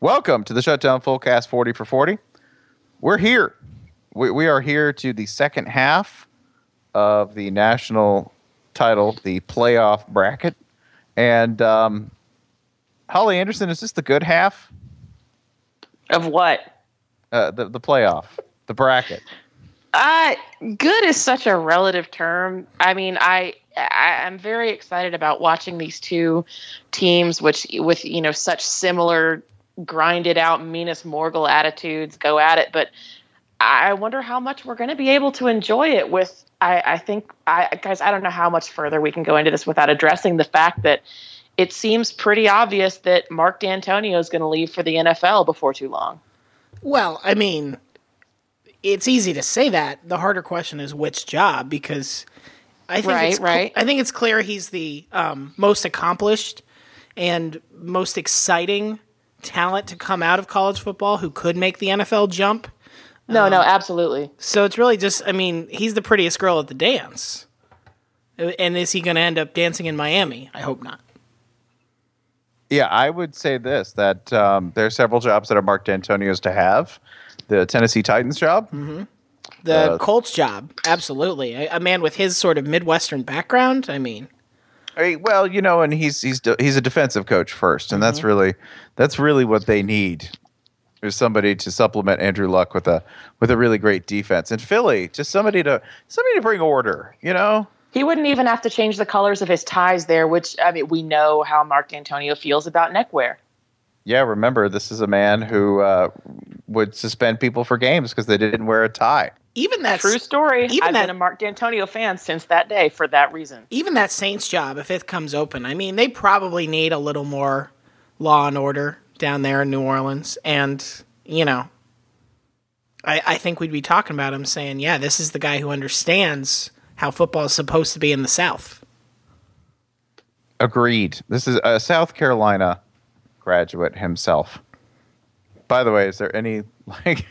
Welcome to the Shutdown Fullcast 40 for 40. We're here. We, we are here to the second half of the national title, the playoff bracket. And um, Holly Anderson, is this the good half? Of what? Uh, the, the playoff, the bracket. Uh, good is such a relative term. I mean, I, I I'm very excited about watching these two teams, which with you know such similar grinded out Minas Morgul attitudes go at it. But I wonder how much we're going to be able to enjoy it with. I, I think, I guys, I don't know how much further we can go into this without addressing the fact that it seems pretty obvious that Mark Dantonio is going to leave for the NFL before too long. Well, I mean, it's easy to say that. The harder question is which job, because I think Right, it's right. I think it's clear he's the um, most accomplished and most exciting talent to come out of college football who could make the NFL jump. No, no, absolutely. So it's really just, I mean, he's the prettiest girl at the dance. And is he going to end up dancing in Miami? I hope not. Yeah, I would say this that um, there are several jobs that are Mark Dantonio's to have. The Tennessee Titans job, The Uh, Colts job, absolutely. A, a man with his sort of Midwestern background, I mean, well, you know, and he's he's he's a defensive coach first, and that's mm-hmm. really that's really what they need is somebody to supplement Andrew Luck with a with a really great defense. And Philly, just somebody to somebody to bring order. You know, He wouldn't even have to change the colors of his ties there, which I mean, we know how Mark Dantonio feels about neckwear. Yeah. Remember, this is a man who uh, would suspend people for games because they didn't wear a tie. even that True story. Even I've that- been a Mark Dantonio fan since that day for that reason. even that Saints job, if it comes open, I mean, they probably need a little more law and order down there in New Orleans. And, you know, I, I think we'd be talking about him saying, yeah, this is the guy who understands how football is supposed to be in the South. Agreed. This is a South Carolina graduate himself. By the way, is there any like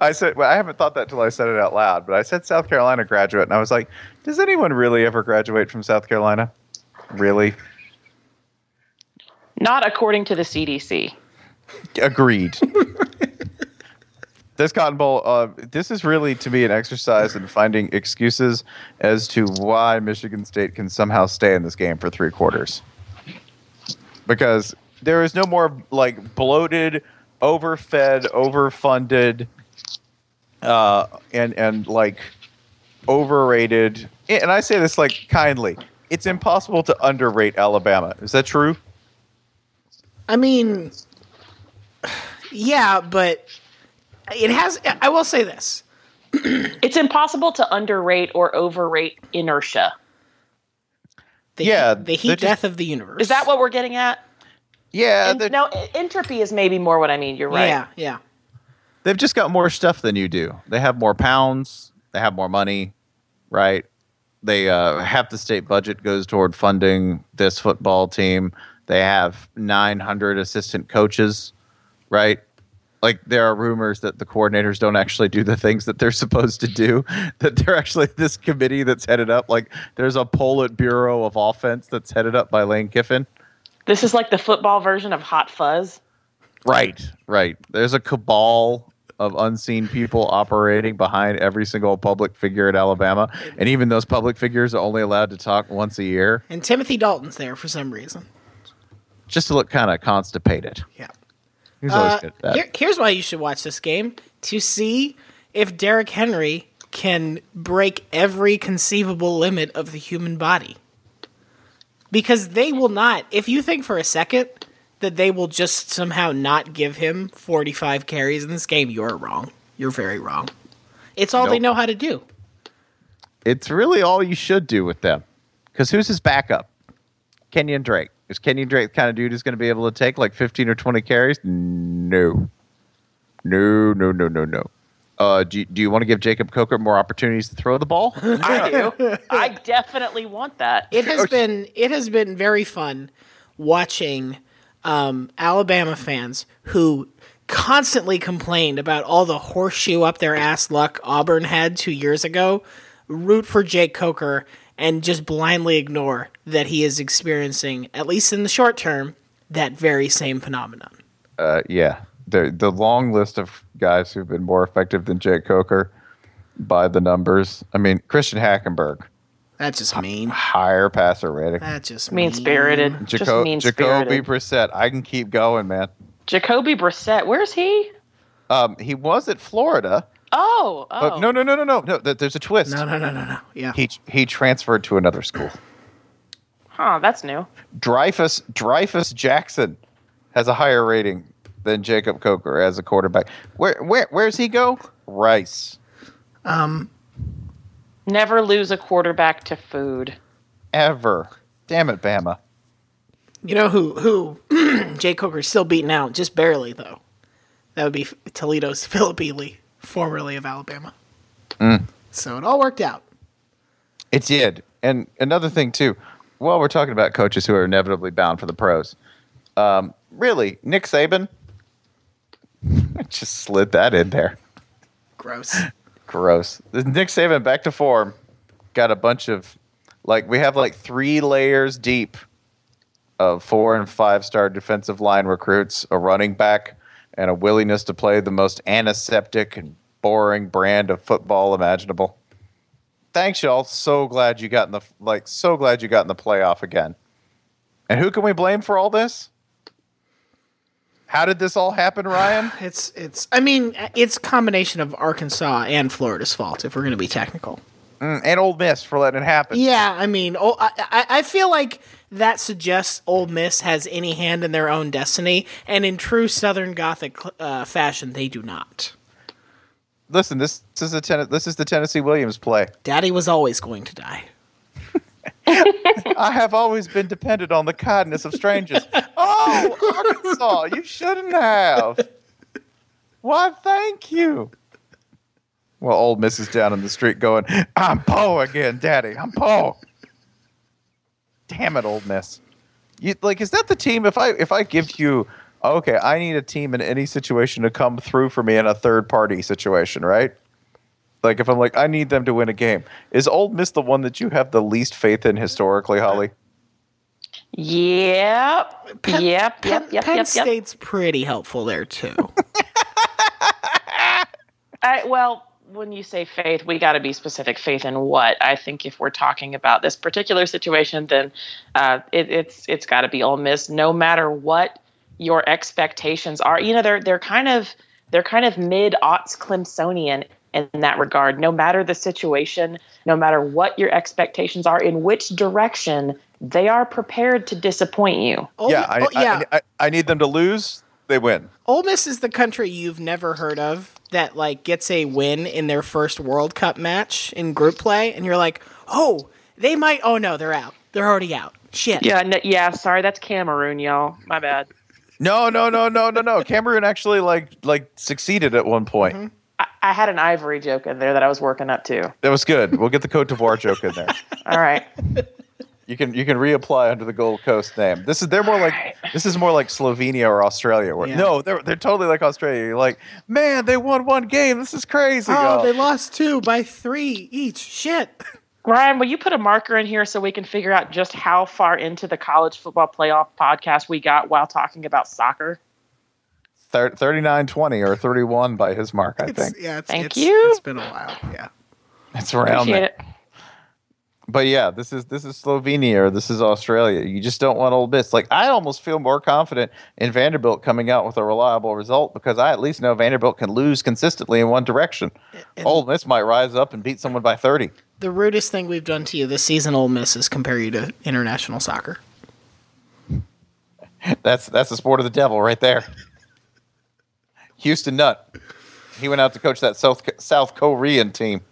I said well, I haven't thought that till I said it out loud, but I said South Carolina graduate and I was like, does anyone really ever graduate from South Carolina? Really? Not according to the CDC. Agreed. this Cotton Bowl, uh, this is really to me an exercise in finding excuses as to why Michigan State can somehow stay in this game for three quarters. Because there is no more like bloated, overfed, overfunded, uh, and and like overrated. And I say this like kindly. It's impossible to underrate Alabama. Is that true? I mean, yeah, but it has, I will say this. It's impossible to underrate or overrate inertia. The Yeah, heat, the they're heat just- death of the universe. Is that what we're getting at? Yeah, En- they're- no, entropy is maybe more what I mean. You're right. Yeah, yeah. they've just got more stuff than you do. They have more pounds. They have more money, right? They uh, half the state budget goes toward funding this football team. They have 900 assistant coaches, right? Like there are rumors that the coordinators don't actually do the things that they're supposed to do. That they're actually this committee that's headed up. Like there's a Politburo of Offense that's headed up by Lane Kiffin. This is like the football version of Hot Fuzz. Right, right. There's a cabal of unseen people operating behind every single public figure at Alabama, and even those public figures are only allowed to talk once a year, And Timothy Dalton's there for some reason. just to look kind of constipated. Yeah. He's always Uh, good at that. here- here's why you should watch this game to see if Derrick Henry can break every conceivable limit of the human body. Because they will not, if you think for a second that they will just somehow not give him 45 carries in this game, you're wrong. You're very wrong. It's all they know how to do. It's really all you should do with them, because who's his backup? Kenyon Drake. Is Kenyon Drake the kind of dude who's going to be able to take like 15 or 20 carries? No. No, no, no, no, no. Uh, do, you, do you want to give Jacob Coker more opportunities to throw the ball? I do. I definitely want that. It has been it has been very fun watching um, Alabama fans who constantly complained about all the horseshoe up their ass luck Auburn had two years ago, root for Jake Coker and just blindly ignore that he is experiencing, at least in the short term, that very same phenomenon. Uh, yeah, the the long list of guys who've been more effective than Jake Coker by the numbers. I mean, Christian Hackenberg, That's just mean. higher passer rating. That's just Mean spirited. Just Jaco- mean Jacoby. Brissett. I can keep going, man. Jacoby Brissett. Where's he? Um, he was at Florida, Oh, oh. but no, no, no, no, no, no. th- There's a twist. No, no, no, no, no. Yeah. He he transferred to another school. Huh, that's new. Driphus Driphus Jackson has a higher rating than Jacob Coker as a quarterback. Where where where's he go? Rice. Never lose a quarterback to food. Ever. Damn it, Bama. You know who who Jay Coker's still beating out, just barely though. That would be Toledo's Phillip Ely, formerly of Alabama. So it all worked out. It did. And another thing too, while we're talking about coaches who are inevitably bound for the pros, um, really, Nick Saban I just slid that in there. Gross. Gross. Nick Saban back to form. Got a bunch of like we have like three layers deep of four and five star defensive line recruits, a running back, and a willingness to play the most antiseptic and boring brand of football imaginable. Thanks, y'all. So glad you got in the like. So glad you got in the playoff again. And who can we blame for all this? How did this all happen, Ryan? It's it's. I mean, it's combination of Arkansas and Florida's fault if we're going to be technical. Mm, and Ole Miss for letting it happen. Yeah, I mean, oh, I, I I feel like that suggests Ole Miss has any hand in their own destiny, and in true Southern Gothic uh, fashion, they do not. Listen, this, this is a ten- this is the Tennessee Williams play. Daddy was always going to die. I have always been dependent on the kindness of strangers. oh, Arkansas, you shouldn't have. Why, thank you. Well, Ole Miss is down in the street going, I'm Poe again, Daddy. I'm Poe. Damn it, Ole Miss. You, like, is that the team? If I if I give you, okay, I need a team in any situation to come through for me in a third party situation, right? Like, if I'm like, I need them to win a game. Is Ole Miss the one that you have the least faith in historically, Holly? Yep. Penn- yep. Penn, Yep. Yep. Penn Yep. Yep. State's pretty helpful there too. I, well, when you say faith, we got to be specific. Faith in what? I think if we're talking about this particular situation, then uh, it, it's it's got to be Ole Miss, no matter what your expectations are. You know, they're they're kind of they're kind of mid aughts Clemsonian in that regard. No matter the situation, no matter what your expectations are, in which direction they are prepared to disappoint you. Yeah, I, oh, yeah. I, I, I need them to lose. They win. Ole Miss is the country you've never heard of that like gets a win in their first World Cup match in group play, and you're like, oh, they might. Oh no, they're out. They're already out. Shit. Yeah, no, yeah. Sorry, that's Cameroon, y'all. My bad. No, no, no, no, no, no. Cameroon actually like like succeeded at one point. Mm-hmm. I, I had an ivory joke in there that I was working up to. That was good. We'll get the Cote d'Ivoire joke in there. All right. You can you can reapply under the Gold Coast name. This is they're more like this is more like Slovenia or Australia. Where, Yeah. No, they're they're totally like Australia. You're like, man, they won one game. This is crazy. Oh, y'all." they lost two by three each. Shit. Ryan, will you put a marker in here so we can figure out just how far into the college football playoff podcast we got while talking about soccer? Thir- 39-20 or 31 by his mark, I It's, think. yeah, it's, Thank it's, you. It's been a while. Yeah. It's around Appreciate there. it. But yeah, this is this is Slovenia or this is Australia. You just don't want Ole Miss. Like I almost feel more confident in Vanderbilt coming out with a reliable result because I at least know Vanderbilt can lose consistently in one direction. Ole Miss might rise up and beat someone by thirty. The rudest thing we've done to you this season, Ole Miss, is compare you to international soccer. That's that's the sport of the devil right there. Houston Nutt. He went out to coach that South South Korean team.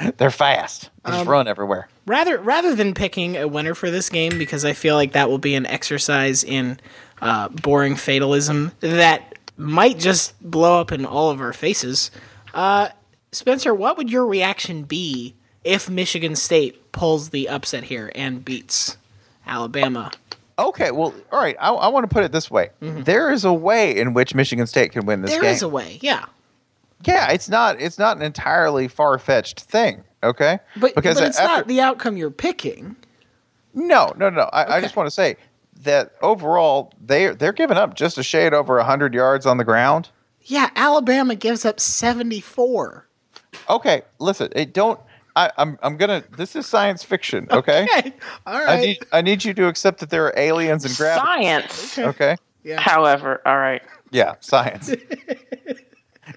They're fast. They just run everywhere. Rather rather than picking a winner for this game, because I feel like that will be an exercise in uh, boring fatalism that might just blow up in all of our faces. Uh, Spencer, what would your reaction be if Michigan State pulls the upset here and beats Alabama? Okay, well, all right. I, I want to put it this way: There is a way in which Michigan State can win this There game. There is a way, yeah. Yeah, it's not it's not an entirely far fetched thing. Okay, But, but it's after- not the outcome you're picking. no no no. I, I just want to say that overall they they're giving up just a shade over 100 yards on the ground. Yeah, Alabama gives up 74. Okay, listen, it don't I, I'm I'm gonna. This is science fiction, okay? Okay. All I need I need you to accept that there are aliens and gravity. Science. Okay. yeah. However, all right. Yeah, science.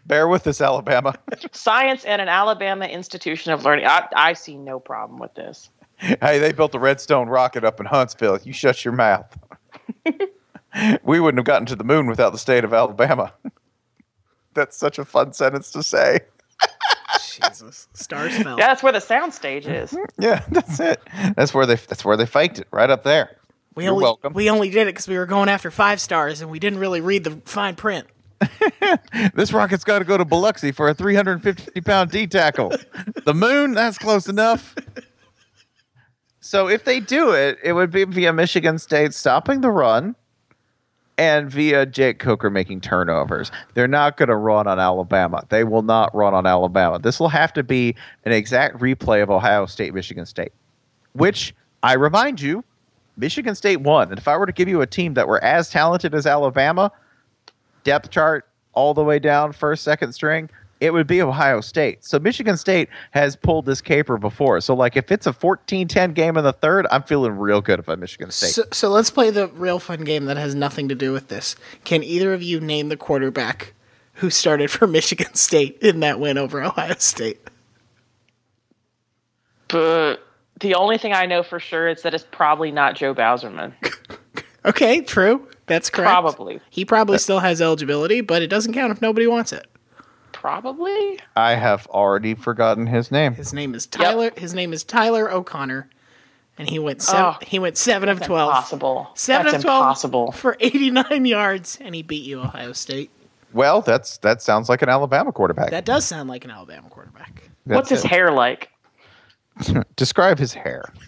Bear with us, Alabama. Science and an Alabama institution of learning. I, I see no problem with this. hey, they built the Redstone rocket up in Huntsville. You shut your mouth. we wouldn't have gotten to the moon without the state of Alabama. That's such a fun sentence to say. Jesus. Stars fell. Yeah, that's where the soundstage is. Yeah, that's it. That's where they that's where they faked it, right up there. We You're only, welcome. We only did it because we were going after five stars and we didn't really read the fine print. This rocket's got to go to Biloxi for a 350 pound D tackle. the moon, that's close enough. So if they do it, it would be via Michigan State stopping the run and via Jake Coker making turnovers. They're not going to run on Alabama. They will not run on Alabama. This will have to be an exact replay of Ohio State, Michigan State, which I remind you, Michigan State won. And if I were to give you a team that were as talented as Alabama, depth chart all the way down first second string it would be ohio state so michigan state has pulled this caper before so like if it's a 14-10 game in the third i'm feeling real good about michigan state So, so let's play the real fun game that has nothing to do with this. Can either of you name the quarterback who started for Michigan State in that win over Ohio State? But the only thing I know for sure is that it's probably not Joe Bauserman. Okay, true. That's correct. Probably. He probably still has eligibility, but it doesn't count if nobody wants it. Probably. i have already forgotten his name His name is Tyler. His name is Tyler O'Connor, and he went seven. Oh, he went seven of twelve. Impossible. Seven That's of twelve impossible. for eighty-nine yards, and he beat you, Ohio State. well that's that sounds like an alabama quarterback That does sound like an Alabama quarterback. That's What's his it. hair like? describe his hair